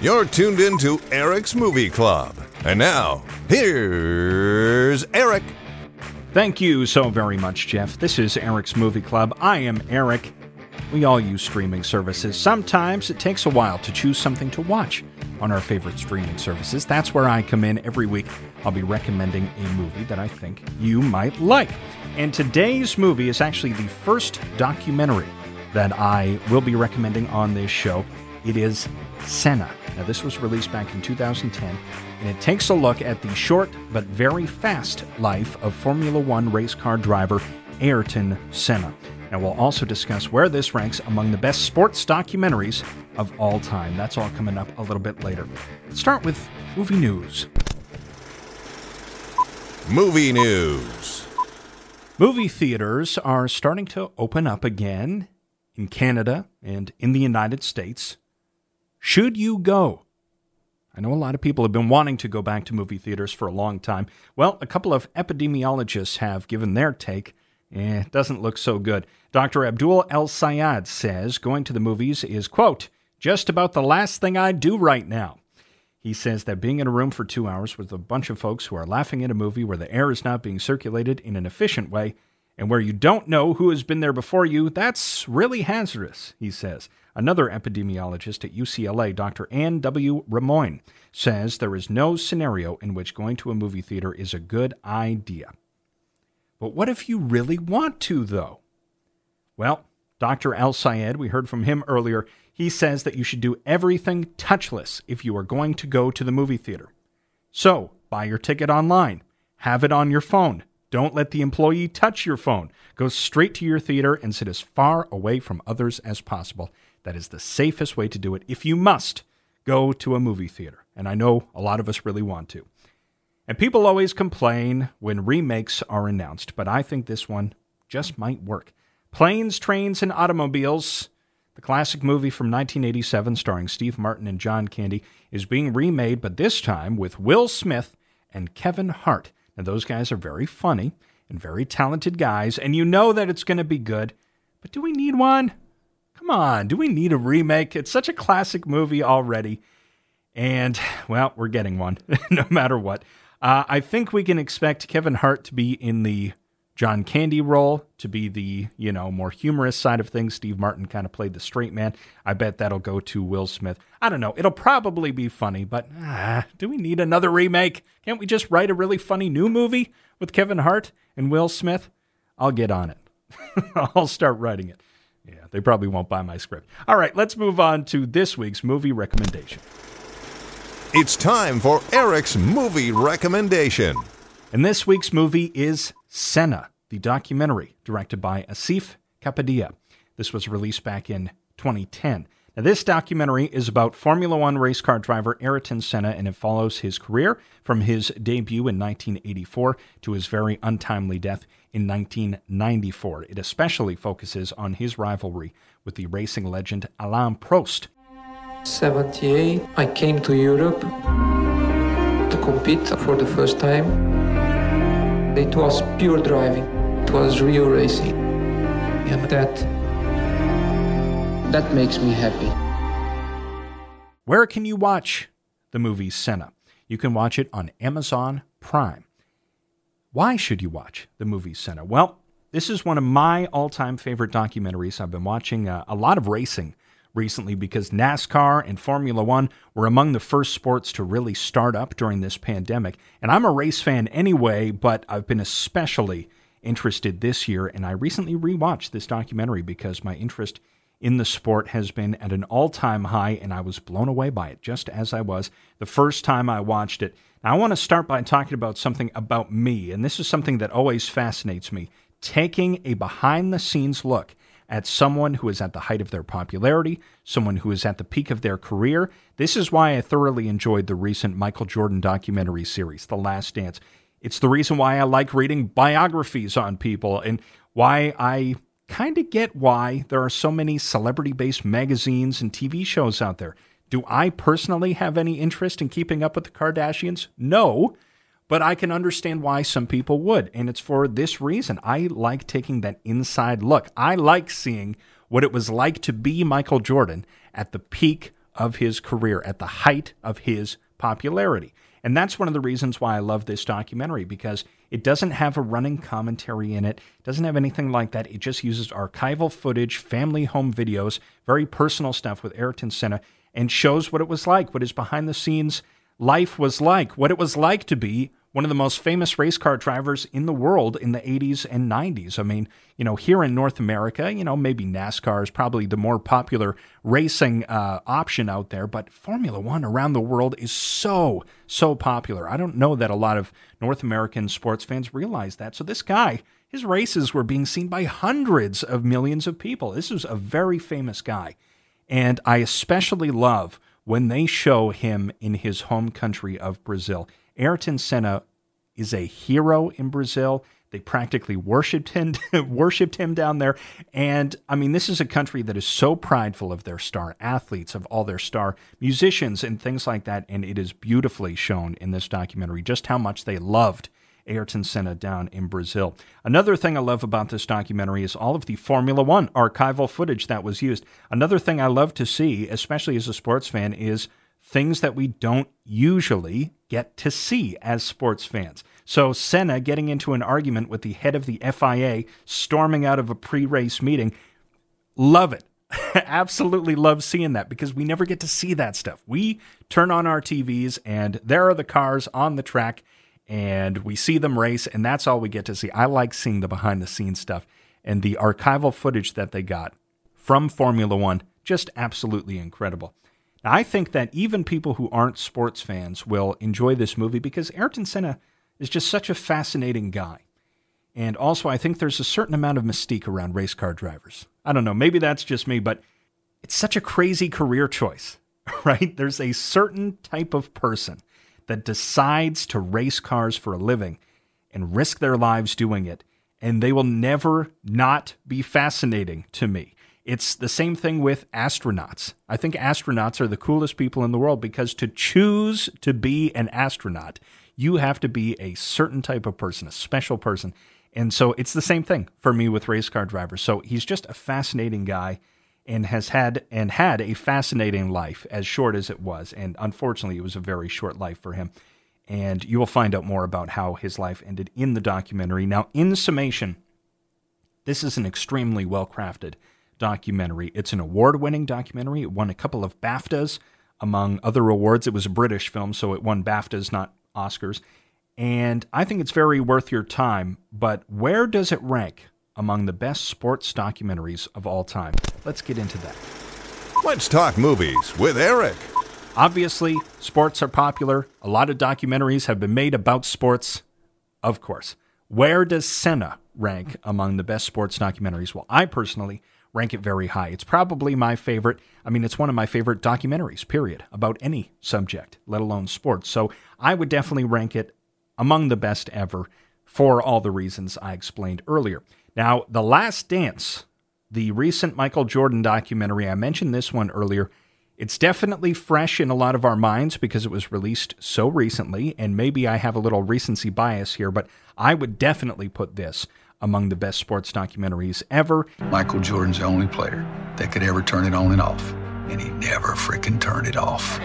You're tuned in to Eryk's Movie Club. And now, here's Eryk. Thank you so very much, Jeff. This is Eryk's Movie Club. I am Eryk. We all use streaming services. Sometimes it takes a while to choose something to watch on our favorite streaming services. That's where I come in every week. I'll be recommending a movie that I think you might like. And today's movie is actually the first documentary that I will be recommending on this show. It is Senna. Now, this was released back in 2010, and it takes a look at the short but very fast life of Formula One race car driver Ayrton Senna. And we'll also discuss where this ranks among the best sports documentaries of all time. That's all coming up a little bit later. Let's start with movie news. Movie news. Movie theaters are starting to open up again in Canada and in the United States. Should you go? I know a lot of people have been wanting to go back to movie theaters for a long time. Well, a couple of epidemiologists have given their take. Eh, doesn't look so good. Dr. Abdul El Sayed says going to the movies is, quote, just about the last thing I'd do right now. He says that being in a room for two hours with a bunch of folks who are laughing at a movie where the air is not being circulated in an efficient way and where you don't know who has been there before you, that's really hazardous, he says. Another epidemiologist at UCLA, Dr. Anne W. Rimoin, says there is no scenario in which going to a movie theater is a good idea. But what if you really want to, though? Well, Dr. Al Sayed, we heard from him earlier, he says that you should do everything touchless if you are going to go to the movie theater. So, buy your ticket online, have it on your phone. Don't let the employee touch your phone. Go straight to your theater and sit as far away from others as possible. That is the safest way to do it if you must go to a movie theater. And I know a lot of us really want to. And people always complain when remakes are announced, but I think this one just might work. Planes, Trains, and Automobiles, the classic movie from 1987 starring Steve Martin and John Candy, is being remade, but this time with Will Smith and Kevin Hart. Now, those guys are very funny and very talented guys, and you know that it's going to be good. But do we need one? Come on, do we need a remake? It's such a classic movie already. And, well, we're getting one, no matter what. Uh, I think we can expect Kevin Hart to be in the John Candy role, to be the, you know, more humorous side of things. Steve Martin kind of played the straight man. I bet that'll go to Will Smith. I don't know. It'll probably be funny, but ah, do we need another remake? Can't we just write a really funny new movie with Kevin Hart and Will Smith? I'll get on it. I'll start writing it. Yeah, they probably won't buy my script. All right, let's move on to this week's movie recommendation. It's time for Eryk's movie recommendation. And this week's movie is Senna, the documentary directed by Asif Kapadia. This was released back in 2010. Now, this documentary is about Formula One race car driver Ayrton Senna, and it follows his career from his debut in 1984 to his very untimely death in 1994. It especially focuses on his rivalry with the racing legend Alain Prost. 78, I came to Europe to compete for the first time. It was pure driving, it was real racing. And that that makes me happy. Where can you watch the movie Senna? You can watch it on Amazon Prime. Why should you watch the movie Senna? Well, this is one of my all time favorite documentaries. I've been watching uh, a lot of racing recently because NASCAR and Formula One were among the first sports to really start up during this pandemic. And I'm a race fan anyway, but I've been especially interested this year. And I recently rewatched this documentary because my interest in the sport has been at an all time high, and I was blown away by it, just as I was the first time I watched it. Now, I want to start by talking about something about me, and this is something that always fascinates me taking a behind the scenes look at someone who is at the height of their popularity, someone who is at the peak of their career. This is why I thoroughly enjoyed the recent Michael Jordan documentary series, The Last Dance. It's the reason why I like reading biographies on people and why I kind of get why there are so many celebrity based magazines and TV shows out there. Do I personally have any interest in keeping up with the Kardashians? No, but I can understand why some people would. And it's for this reason. I like taking that inside look. I like seeing what it was like to be Michael Jordan at the peak of his career, at the height of his popularity. And that's one of the reasons why I love this documentary because it doesn't have a running commentary in it, doesn't have anything like that. It just uses archival footage, family home videos, very personal stuff with Ayrton Senna, and shows what it was like, what his behind the scenes life was like, what it was like to be one of the most famous race car drivers in the world in the 80s and 90s. I mean, you know, here in North America, you know, maybe NASCAR is probably the more popular racing uh, option out there, but Formula One around the world is so, so popular. I don't know that a lot of North American sports fans realize that. So this guy, his races were being seen by hundreds of millions of people. This is a very famous guy. And I especially love when they show him in his home country of Brazil. Ayrton Senna is a hero in Brazil. They practically worshipped him, worshipped him down there. And I mean, this is a country that is so prideful of their star athletes, of all their star musicians, and things like that. And it is beautifully shown in this documentary just how much they loved Ayrton Senna down in Brazil. Another thing I love about this documentary is all of the Formula One archival footage that was used. Another thing I love to see, especially as a sports fan, is things that we don't usually get to see as sports fans. So, Senna getting into an argument with the head of the FIA, storming out of a pre race meeting. Love it. Absolutely love seeing that because we never get to see that stuff. We turn on our TVs and there are the cars on the track and we see them race, and that's all we get to see. I like seeing the behind the scenes stuff and the archival footage that they got from Formula One. Just absolutely incredible. Now, I think that even people who aren't sports fans will enjoy this movie because Ayrton Senna is just such a fascinating guy. And also, I think there's a certain amount of mystique around race car drivers. I don't know, maybe that's just me, but it's such a crazy career choice, right? There's a certain type of person that decides to race cars for a living and risk their lives doing it, and they will never not be fascinating to me. It's the same thing with astronauts. I think astronauts are the coolest people in the world because to choose to be an astronaut, you have to be a certain type of person, a special person. And so it's the same thing for me with race car drivers. So he's just a fascinating guy and has had and had a fascinating life as short as it was. And unfortunately, it was a very short life for him. And you will find out more about how his life ended in the documentary. Now, in summation, this is an extremely well crafted documentary. It's an award winning documentary. It won a couple of BAFTAs, among other awards. It was a British film, so it won BAFTAs, not Oscars. And I think it's very worth your time. But where does it rank among the best sports documentaries of all time? Let's get into that. Let's talk movies with Eryk. Obviously, sports are popular. A lot of documentaries have been made about sports. Of course. Where does Senna rank among the best sports documentaries? Well, I personally rank it very high. It's probably my favorite. I mean, it's one of my favorite documentaries, period, about any subject, let alone sports. So I would definitely rank it among the best ever for all the reasons I explained earlier. Now, The Last Dance, the recent Michael Jordan documentary, I mentioned this one earlier. It's definitely fresh in a lot of our minds because it was released so recently, and maybe I have a little recency bias here, but I would definitely put this among the best sports documentaries ever. Michael Jordan's the only player that could ever turn it on and off, and he never freaking turned it off.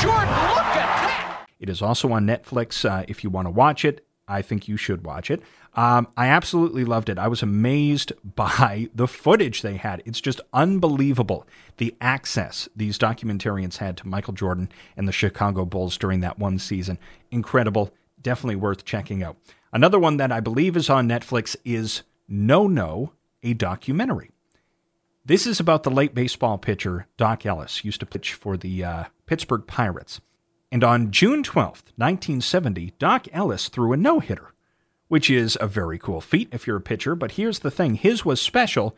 Jordan, look at that! It is also on Netflix uh, if you want to watch it. I think you should watch it. Um, I absolutely loved it. I was amazed by the footage they had. It's just unbelievable the access these documentarians had to Michael Jordan and the Chicago Bulls during that one season. Incredible. Definitely worth checking out. Another one that I believe is on Netflix is No No, a documentary. This is about the late baseball pitcher Doc Ellis, used to pitch for the uh, Pittsburgh Pirates. And on June 12th, 1970, Doc Ellis threw a no hitter, which is a very cool feat if you're a pitcher. But here's the thing his was special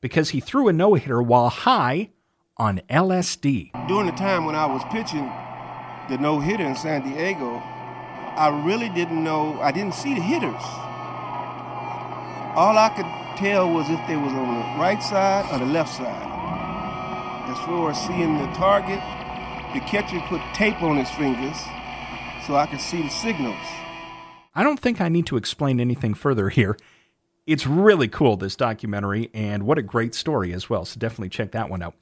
because he threw a no hitter while high on LSD. During the time when I was pitching the no hitter in San Diego, I really didn't know, I didn't see the hitters. All I could tell was if they was on the right side or the left side. As far as seeing the target, the catcher put tape on his fingers so I could see the signals. I don't think I need to explain anything further here. It's really cool, this documentary, and what a great story as well. So definitely check that one out.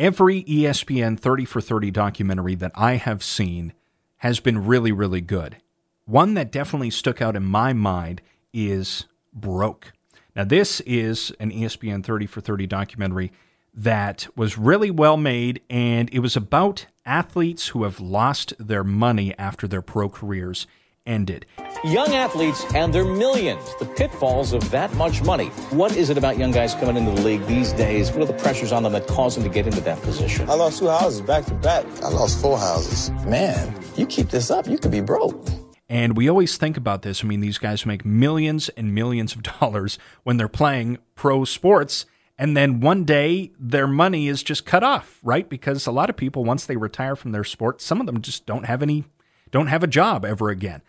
every ESPN 30 for 30 documentary that I have seen has been really, really good. One that definitely stuck out in my mind is Broke. Now, this is an ESPN 30 for 30 documentary that was really well made, and it was about athletes who have lost their money after their pro careers ended. Young athletes and their millions, the pitfalls of that much money. What is it about young guys coming into the league these days? What are the pressures on them that cause them to get into that position? I lost two houses back to back. I lost four houses. Man, you keep this up, you could be broke. And we always think about this. I mean, these guys make millions and millions of dollars when they're playing pro sports. And then one day their money is just cut off, right? Because a lot of people, once they retire from their sport, some of them just don't have any, don't have a job ever again.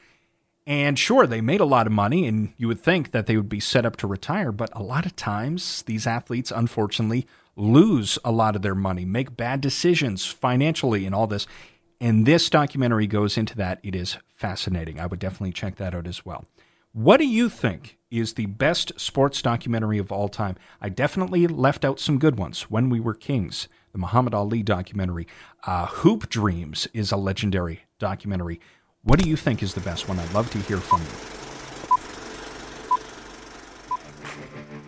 And sure, they made a lot of money, and you would think that they would be set up to retire. But a lot of times, these athletes, unfortunately, lose a lot of their money, make bad decisions financially, and all this. And this documentary goes into that. It is fascinating. I would definitely check that out as well. What do you think is the best sports documentary of all time? I definitely left out some good ones. When We Were Kings, the Muhammad Ali documentary. Uh, Hoop Dreams is a legendary documentary. What do you think is the best one? I'd love to hear from you.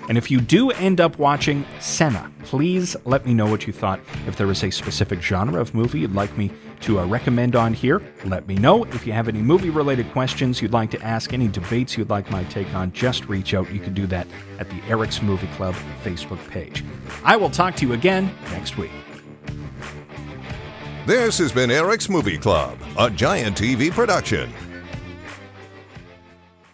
And if you do end up watching Senna, please let me know what you thought. If there is a specific genre of movie you'd like me to uh, recommend on here, let me know. If you have any movie related questions you'd like to ask, any debates you'd like my take on, just reach out. You can do that at the Eryk's Movie Club Facebook page. I will talk to you again next week. This has been Eryk's Movie Club, a giant TV production.